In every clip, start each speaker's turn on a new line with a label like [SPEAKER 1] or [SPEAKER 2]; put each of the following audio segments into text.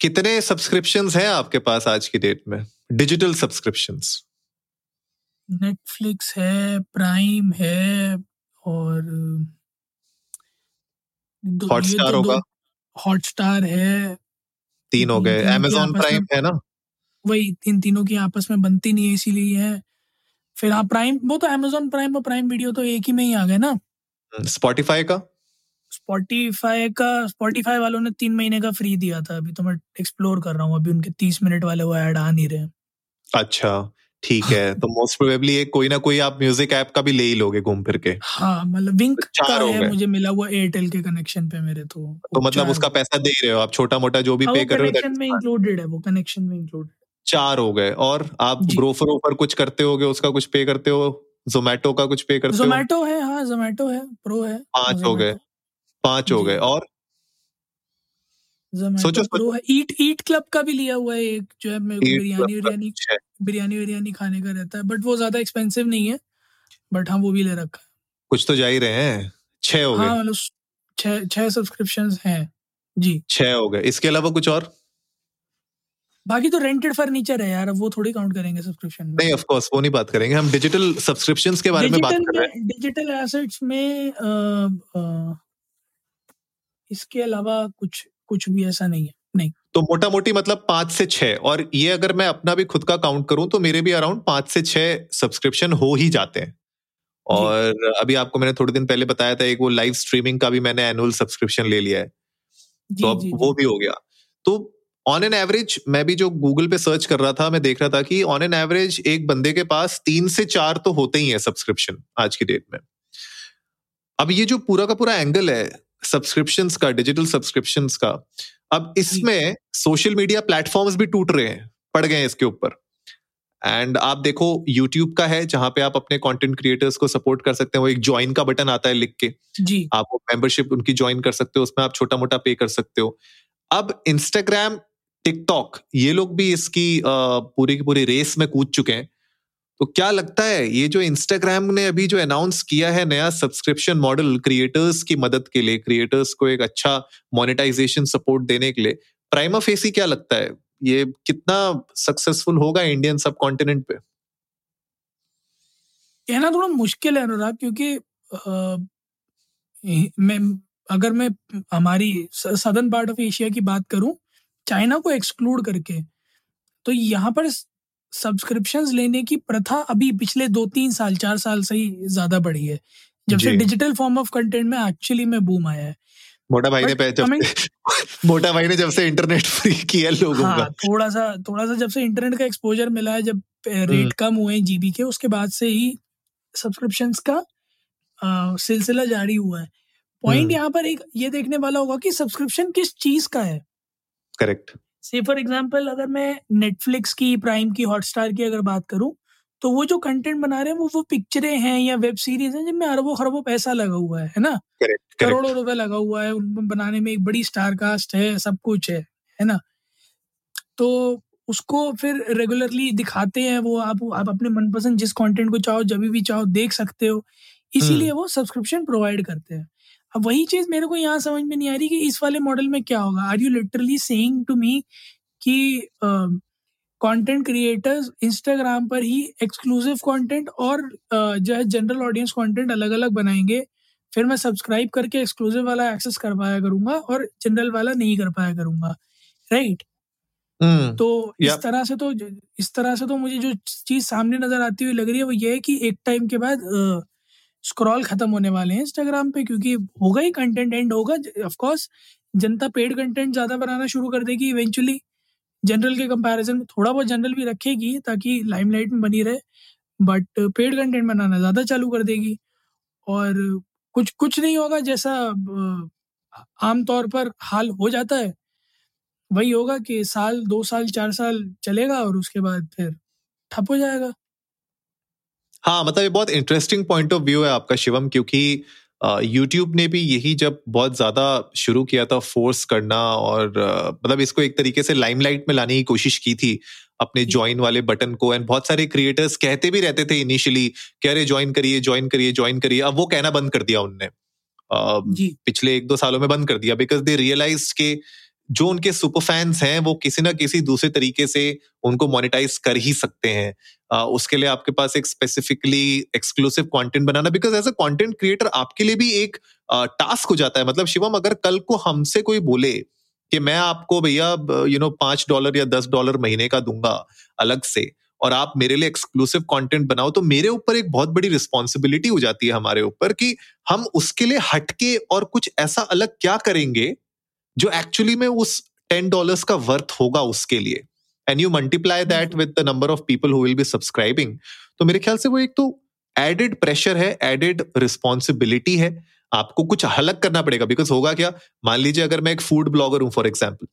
[SPEAKER 1] कितने सब्सक्रिप्शंस हैं आपके पास आज की डेट में? डिजिटल सब्सक्रिप्शन
[SPEAKER 2] नेटफ्लिक्स है प्राइम है और
[SPEAKER 1] हॉटस्टार होगा।
[SPEAKER 2] हॉटस्टार है।
[SPEAKER 1] तीन हो गए।
[SPEAKER 2] तीन आपस
[SPEAKER 1] प्राइम है ना?
[SPEAKER 2] वही इन तीनों की आपस में बनती नहीं है इसीलिए है। फिर हाँ प्राइम वो तो अमेजोन प्राइम और प्राइम वीडियो तो एक ही में ही आ गए ना?
[SPEAKER 1] स्पॉटिफाई का?
[SPEAKER 2] स्पॉटिफाई का स्पॉटिफाई वालों ने तीन महीने का फ्री दिया था अभी तो मैं एक्सप्लोर कर रहा हूँ अभी उनके तीस मिनट वाले वो ऐड आ नहीं रहे
[SPEAKER 1] अच्छा ठीक है तो मोस्ट प्रोबेबली एक कोई ना कोई आप म्यूज़िक ऐप का भी ले ही लोगे घूम फिर के।
[SPEAKER 2] हाँ मतलब विंक का
[SPEAKER 1] हो
[SPEAKER 2] है। मुझे मिला हुआ एयरटेल के कनेक्शन पे मेरे तो
[SPEAKER 1] तो मतलब उसका पैसा दे ही रहे हो आप छोटा मोटा जो भी पे कर रहे हो
[SPEAKER 2] कनेक्शन में इंक्लूडेड है वो कनेक्शन में इंक्लूडेड
[SPEAKER 1] चार हो गए और आप ग्रोफर ओफर कुछ करते होगे उसका कुछ पे करते हो जोमेटो का कुछ पे करते हो?
[SPEAKER 2] जोमेटो है हाँ जोमेटो है प्रो है
[SPEAKER 1] पाँच हो गए। पाँच हो गए और? सोचो,
[SPEAKER 2] प्रो है। ईट ईट क्लब का भी लिया हुआ है एक जो है मेरे को बिरयानी बिरयानी बिरयानी बिरयानी खाने का रहता है बट वो ज़्यादा एक्सपेंसिव नहीं है बट हाँ वो भी ले रखा है।
[SPEAKER 1] कुछ तो जा ही रहे हैं। छह हो
[SPEAKER 2] हाँ
[SPEAKER 1] गए।
[SPEAKER 2] मतलब छह सब्सक्रिप्शन हैं। जी।
[SPEAKER 1] छह हो गए। इसके अलावा कुछ और?
[SPEAKER 2] बाकी तो रेंटेड फर्नीचर है यार वो थोड़ी काउंट करेंगे सब्सक्रिप्शन में।
[SPEAKER 1] नहीं ऑफ़ कोर्स वो नहीं बात करेंगे। हम डिजिटल सब्सक्रिप्शंस के बारे में बात कर रहे हैं।
[SPEAKER 2] डिजिटल एसेट्स में इसके अलावा कुछ कुछ भी ऐसा नहीं है नहीं।
[SPEAKER 1] तो मोटा मोटी मतलब पाँच से छह और ये अगर मैं अपना भी खुद का काउंट करूँ तो मेरे भी अराउंड पाँच से छह सब्सक्रिप्शन हो ही जाते हैं। और अभी आपको मैंने थोड़े दिन पहले बताया था एक वो लाइव स्ट्रीमिंग का भी मैंने एनुअल सब्सक्रिप्शन ले लिया है।
[SPEAKER 2] जी
[SPEAKER 1] तो अब
[SPEAKER 2] जी
[SPEAKER 1] वो भी हो गया। तो ऑन एन एवरेज मैं भी जो गूगल पे सर्च कर रहा था मैं देख रहा था कि ऑन एन एवरेज एक बंदे के पास तीन से चार तो होते ही है सब्सक्रिप्शन आज की डेट में। अब ये जो पूरा का पूरा एंगल है सब्सक्रिप्शंस का डिजिटल सब्सक्रिप्शन का अब इसमें सोशल मीडिया प्लेटफॉर्म्स भी टूट रहे हैं पड़ गए हैं इसके ऊपर। एंड आप देखो यूट्यूब का है जहाँ पे आप अपने कंटेंट क्रिएटर्स को सपोर्ट कर सकते हैं वो एक ज्वाइन का बटन आता है लिख के।
[SPEAKER 2] जी।
[SPEAKER 1] आप वो मेंबरशिप उनकी ज्वाइन कर सकते हो उसमें आप छोटा मोटा पे कर सकते हो। अब इंस्टाग्राम टिकटॉक ये लोग भी इसकी पूरी की पूरी रेस में कूद चुके हैं। तो क्या लगता है ये जो इंस्टाग्राम ने अभी जो अनाउंस किया है नया सब्सक्रिप्शन मॉडल क्रिएटर्स की मदद के लिए क्रिएटर्स को एक अच्छा मोनेटाइजेशन सपोर्ट देने के लिए प्राइमा फेसी क्या लगता है? ये कितना सक्सेसफुल होगा इंडियन सब कॉन्टिनेंट पे?
[SPEAKER 2] कहना थोड़ा मुश्किल है अनुराग क्योंकि अ, मैं अगर मैं हमारी सदर्न पार्ट ऑफ़ एशिया की बात करूँ चाइना को एक्सक्लूड करके तो यहाँ पर सब्सक्रिप्शंस लेने की प्रथा अभी पिछले दो तीन साल चार साल से ही ज़्यादा बढ़ी है। जब से डिजिटल फॉर्म ऑफ़ कंटेंट में एक्चुअली में बूम आया है।
[SPEAKER 1] मोटा भाई ने
[SPEAKER 2] But
[SPEAKER 1] पह-
[SPEAKER 2] coming-
[SPEAKER 1] मोटा भाई ने जब से इंटरनेट फ्री किया लोगों का
[SPEAKER 2] हाँ थोड़ा सा थोड़ा सा जब से इंटरनेट का एक्सपोजर मिला है जब
[SPEAKER 1] हम्म।
[SPEAKER 2] रेट कम हुए जीबी के उसके बाद से ही सब्सक्रिप्शंस का सिलसिला जारी हुआ है। Point
[SPEAKER 1] hmm.
[SPEAKER 2] यहाँ पर एक ये देखने वाला होगा कि सब्सक्रिप्शन किस चीज़ का है।
[SPEAKER 1] करेक्ट
[SPEAKER 2] से फॉर एग्ज़ाम्पल अगर मैं नेटफ्लिक्स की प्राइम की हॉटस्टार की अगर बात करूँ तो वो जो कंटेंट बना रहे हैं वो वो पिक्चरें हैं या वेब सीरीज़ हैं जिनमें अरबों खरबों पैसा लगा हुआ है है ना? करोड़ों रुपए लगा हुआ है उनको बनाने में एक बड़ी स्टार कास्ट है सब कुछ है है ना? तो उसको फिर रेगुलरली दिखाते हैं वो आप आप अपने मनपसंद जिस कंटेंट को चाहो जब भी चाहो देख सकते हो। इसीलिए वो सब्सक्रिप्शन प्रोवाइड करते हैं। अब वही चीज़ मेरे को यहाँ समझ में नहीं आ रही कि इस वाले मॉडल में क्या होगा। Are you literally saying to me कि कंटेंट क्रिएटर्स इंस्टाग्राम पर ही एक्सक्लूसिव कंटेंट और अ, जो है जनरल ऑडियंस कंटेंट अलग अलग बनाएँगे फिर मैं सब्सक्राइब करके एक्सक्लूसिव वाला एक्सेस कर पाया करूँगा और जनरल वाला नहीं कर पाया करूँगा। Right
[SPEAKER 1] hmm.
[SPEAKER 2] तो इस
[SPEAKER 1] Yeah.
[SPEAKER 2] तरह से तो इस तरह से तो मुझे जो चीज़ सामने नज़र आती हुई लग रही है वो ये है कि एक टाइम के बाद स्क्रॉल खत्म होने वाले हैं इंस्टाग्राम पे, क्योंकि होगा ही कंटेंट एंड होगा। ऑफ़ कोर्स जनता पेड कंटेंट ज़्यादा बनाना शुरू कर देगी इवेंचुअली जनरल के कंपैरिजन में थोड़ा बहुत जनरल भी रखेगी, ताकि लाइमलाइट में बनी रहे। बट पेड कंटेंट बनाना ज़्यादा चालू कर देगी। और कुछ कुछ नहीं होगा जैसा आमतौर पर हाल हो जाता है। वही होगा कि साल, दो साल, चार साल चलेगा और उसके बाद फिर ठप हो जाएगा।
[SPEAKER 1] हाँ मतलब ये बहुत इंटरेस्टिंग पॉइंट ऑफ़ व्यू है आपका शिवम क्योंकि यूट्यूब ने भी यही जब बहुत ज़्यादा शुरू किया था फोर्स करना और मतलब इसको एक तरीके से लाइमलाइट में लाने की कोशिश की थी अपने ज्वाइन वाले बटन को एंड बहुत सारे क्रिएटर्स कहते भी रहते थे इनिशियली कि अरे ज्वाइन करिए ज्वाइन करिए ज्वाइन करिए। अब वो कहना बंद कर दिया उनने। पिछले एक दो सालों में बंद कर दिया बिकॉज़ दे रियलाइज़ के जो उनके सुपर फैंस हैं वो किसी ना किसी दूसरे तरीके से उनको मोनिटाइज कर ही सकते हैं। उसके लिए आपके पास एक specifically exclusive content banana because as a content creator आपके लिए भी एक टास्क हो जाता है। मतलब शिवम, अगर कल को हमसे कोई बोले कि मैं आपको भैया यू नो पाँच डॉलर या दस डॉलर महीने का दूँगा अलग से, और आप मेरे लिए एक्सक्लूसिव कंटेंट बनाओ तो मेरे ऊपर एक बहुत बड़ी रिस्पॉन्सिबिलिटी हो जाती है हमारे ऊपर कि हम उसके लिए हटके और कुछ ऐसा अलग क्या करेंगे, जो एक्चुअली में उस टेन डॉलर्स का वर्थ होगा उसके लिए। And you multiply that with the number of people who will be subscribing तो मेरे ख्याल से वो एक तो एडेड प्रेशर है एडेड रिस्पॉन्सिबिलिटी है। आपको कुछ अलग करना पड़ेगा। बिकॉज़ होगा क्या? मान लीजिए अगर मैं एक फ़ूड ब्लॉगर हूँ फॉर एग्ज़ाम्पल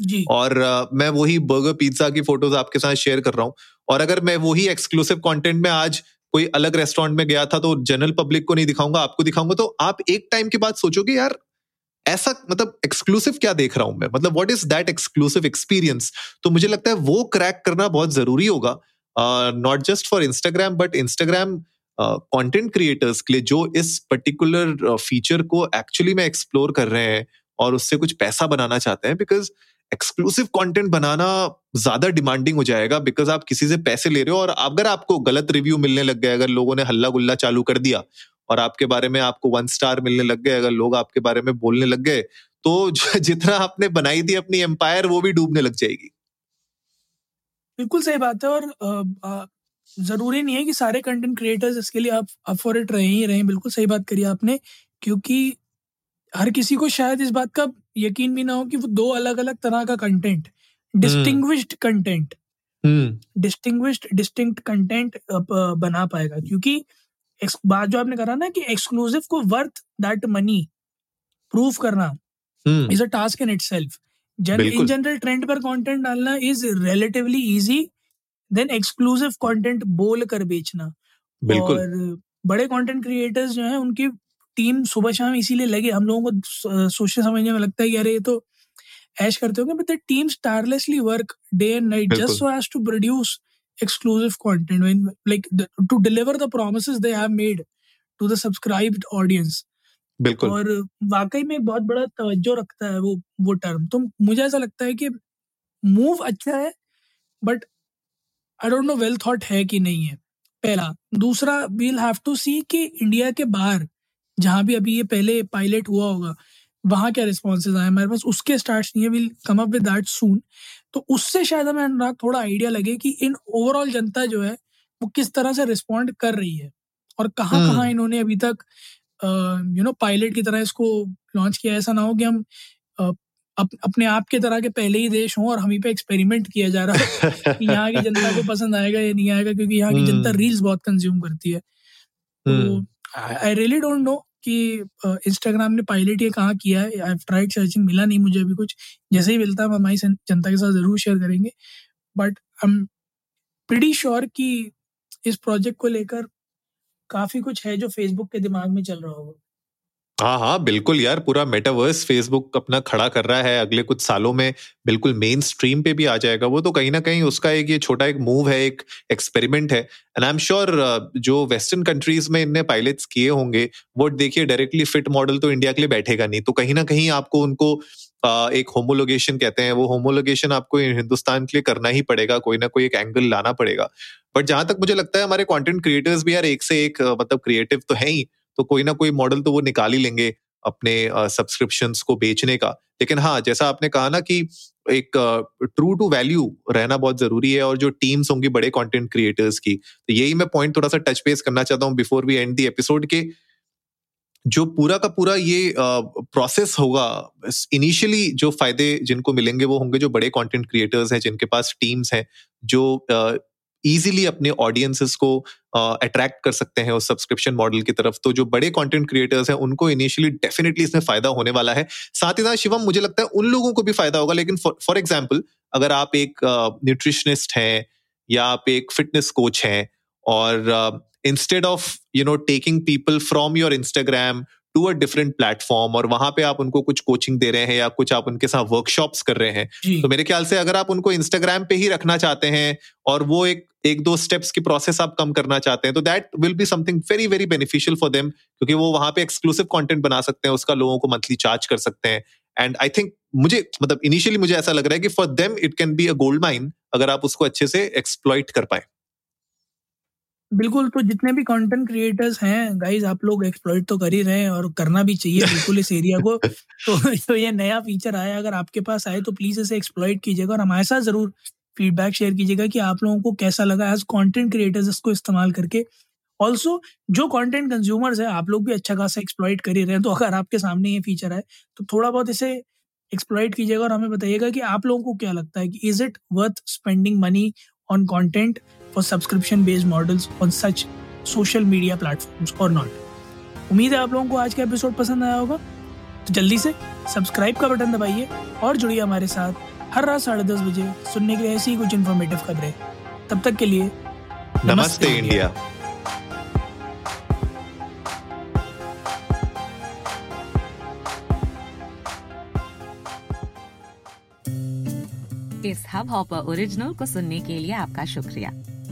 [SPEAKER 2] जी।
[SPEAKER 1] और uh, मैं वही बर्गर पिज्जा की फ़ोटोज़ आपके साथ शेयर कर रहा हूँ। और अगर मैं वही एक्सक्लूसिव कंटेंट में आज कोई अलग रेस्टोरेंट में गया था तो जनरल पब्लिक को नहीं दिखाऊँगा आपको दिखाऊँगा। तो आप एक टाइम के बाद सोचोगे यार ऐसा मतलब एक्सक्लूसिव क्या देख रहा हूँ मैं? मतलब what is that exclusive experience तो मुझे लगता है वो क्रैक करना बहुत ज़रूरी होगा। Not just for Instagram but Instagram content creators के लिए जो इस पर्टिकुलर फीचर को एक्चुअली में एक्सप्लोर कर रहे हैं और उससे कुछ पैसा बनाना चाहते हैं बिकॉज़ एक्सक्लूसिव कंटेंट बनाना ज़्यादा डिमांडिंग हो जाएगा बिकॉज़ आप किसी से पैसे ले रहे हो और अगर आपको गलत रिव्यू मिलने लग गए, अगर लोगों ने हल्ला गुल्ला चालू कर दिया और आपके बारे में आपको वन स्टार मिलने लग गए अगर लोग आपके बारे में बोलने लग गए तो जितना आपने बनाई थी अपनी एम्पायर वो भी डूबने लग जाएगी।
[SPEAKER 2] बिल्कुल सही बात है और ज़रूरी नहीं है कि सारे कंटेंट क्रिएटर्स इसके लिए आप अफोर इट रहे ही रहे। बिल्कुल सही बात करी आपने क्योंकि हर किसी को शायद इस बात का यकीन भी ना हो कि वो दो अलग अलग तरह का content distinguished content distinguished distinct content बना पाएगा। क्योंकि बात जो आपने करा ना कि एक्सक्लूसिव को वर्थ दैट मनी प्रूव करना is a task in itself in general trend पर कंटेंट डालना is relatively easy than exclusive content बोल कर बेचना। और बड़े कंटेंट क्रिएटर्स जो हैं उनकी टीम सुबह शाम इसीलिए लगे। हम लोगों को सोचने समझने में लगता है कि अरे ये तो ऐश करते होंगे but the team tirelessly work day and night just so as to produce exclusive content when like the, to deliver the promises they have made to the subscribed audience.
[SPEAKER 1] बिल्कुल।
[SPEAKER 2] और वाकई में बहुत बड़ा तवज्जो रखता है वो वो टर्म तो मुझे ऐसा लगता है कि मूव अच्छा है but I don't know well thought है कि नहीं है। पहला। दूसरा वील हैव टू सी कि इंडिया के बाहर जहाँ भी अभी ये पहले पायलट हुआ होगा वहाँ क्या रिस्पॉन्सेज आए? हमारे पास उसके स्टार्ट नहीं है। Will come up with that soon तो उससे शायद हमें अनुराग थोड़ा आइडिया लगे कि इन ओवरऑल जनता जो है वो किस तरह से रिस्पॉन्ड कर रही है? और कहाँ कहाँ हम्म। इन्होंने अभी तक यू नो पायलट की तरह इसको लॉन्च किया ऐसा ना हो कि हम अप, अपने आप के तरह के पहले ही देश हों और हम ही पे एक्सपेरिमेंट किया जा रहा है यहाँ की जनता को पसंद आएगा या नहीं आएगा क्योंकि यहाँ की जनता रील्स हम्म। बहुत कंज्यूम करती है। तो आई रियली डोंट नो कि इंस्टाग्राम ने पायलट ये कहाँ किया है आई ट्राइड सर्चिंग मिला नहीं मुझे अभी कुछ। जैसे ही मिलता है हम हमारी जनता के साथ ज़रूर शेयर करेंगे। बट आई एम श्योर कि इस प्रोजेक्ट को लेकर काफ़ी कुछ है जो फेसबुक के दिमाग में चल रहा होगा।
[SPEAKER 1] हाँ हाँ बिल्कुल यार, पूरा मेटावर्स फेसबुक अपना खड़ा कर रहा है, अगले कुछ सालों में बिल्कुल मेन स्ट्रीम पे भी आ जाएगा वो तो कहीं ना कहीं उसका एक ये छोटा एक मूव है, एक एक्सपेरिमेंट है। एंड आई एम श्योर जो वेस्टर्न कंट्रीज़ में इनने पायलट्स किए होंगे, वो देखिए डायरेक्टली फिट मॉडल तो इंडिया के लिए बैठेगा नहीं। तो कहीं ना कहीं आपको उनको एक होमोलोगेशन कहते हैं, वो होमोलोगेशन आपको हिंदुस्तान के लिए करना ही पड़ेगा, कोई ना कोई एक एंगल लाना पड़ेगा। बट जहाँ तक मुझे लगता है, हमारे कंटेंट क्रिएटर्स भी यार एक से एक मतलब क्रिएटिव तो है ही। तो कोई ना कोई मॉडल तो वो निकाल ही लेंगे अपने सब्सक्रिप्शन को बेचने का। लेकिन हाँ जैसा आपने कहा ना कि एक ट्रू टू वैल्यू रहना बहुत ज़रूरी है और जो टीम्स होंगी बड़े कंटेंट क्रिएटर्स की। तो यही मैं पॉइंट थोड़ा सा टच बेस करना चाहता हूँ before we end the episode के। जो पूरा का पूरा ये प्रोसेस होगा इनिशियली जो फ़ायदे जिनको मिलेंगे वो होंगे जो बड़े कंटेंट क्रिएटर्स हैं, जिनके पास टीम्स हैं, जो इजीली अपने ऑडियंसेस को अट्रैक्ट कर सकते हैं उस सब्सक्रिप्शन मॉडल की तरफ़। तो जो बड़े कंटेंट क्रिएटर्स हैं उनको इनिशियली डेफिनेटली इसमें फ़ायदा होने वाला है। साथ ही साथ शिवम मुझे लगता है उन लोगों को भी फ़ायदा होगा लेकिन फॉर एग्ज़ाम्पल अगर आप एक न्यूट्रिशनिस्ट uh, हैं या आप एक फिटनेस कोच हैं और instead of you know taking people from your Instagram to a different platform और वहाँ पे आप उनको कुछ कोचिंग दे रहे हैं या कुछ आप उनके साथ वर्कशॉप्स कर रहे हैं। तो मेरे ख्याल से अगर आप उनको इंस्टाग्राम पे ही रखना चाहते हैं और वो एक एक दो स्टेप्स की प्रोसेस आप कम करना चाहते हैं तो that will be something very very beneficial for them क्योंकि वो वहाँ पे एक्सक्लूसिव कंटेंट बना सकते हैं उसका लोगों को मंथली चार्ज कर सकते हैं। एंड आई थिंक मुझे मतलब इनिशियली मुझे ऐसा लग रहा है कि for them it can be a gold mine अगर आप उसको अच्छे से एक्सप्लॉइट कर पाए।
[SPEAKER 2] बिल्कुल तो जितने भी कंटेंट क्रिएटर्स हैं गाइज़ आप लोग एक्सप्लॉइट तो कर ही रहे हैं और करना भी चाहिए बिल्कुल इस एरिया को। तो, तो ये नया फीचर आया अगर आपके पास आए तो प्लीज़ इसे एक्सप्लॉइट कीजिएगा और हमारे साथ ज़रूर फीडबैक शेयर कीजिएगा कि आप लोगों को कैसा लगा एज कंटेंट क्रिएटर्स इसको इस्तेमाल करके। ऑल्सो जो कंटेंट कंज्यूमर्स है आप लोग भी अच्छा खासा एक्सप्लॉइट कर ही रहे हैं। तो अगर आपके सामने ये फीचर है तो थोड़ा बहुत इसे एक्सप्लॉइट कीजिएगा और हमें बताइएगा कि आप लोगों को क्या लगता है कि is it worth spending money on content for subscription based models on such social media platforms or not. उम्मीद है आप लोगों को आज का एपिसोड पसंद आया होगा। तो जल्दी से सब्सक्राइब का बटन दबाइए और जुड़िए हमारे साथ हर रात साढ़े दस बजे सुनने के लिए ऐसी कुछ इन्फॉर्मेटिव खबरें। तब तक के लिए
[SPEAKER 1] नमस्ते इंडिया।
[SPEAKER 3] इस हब हॉपर ओरिजिनल को सुनने के लिए आपका शुक्रिया।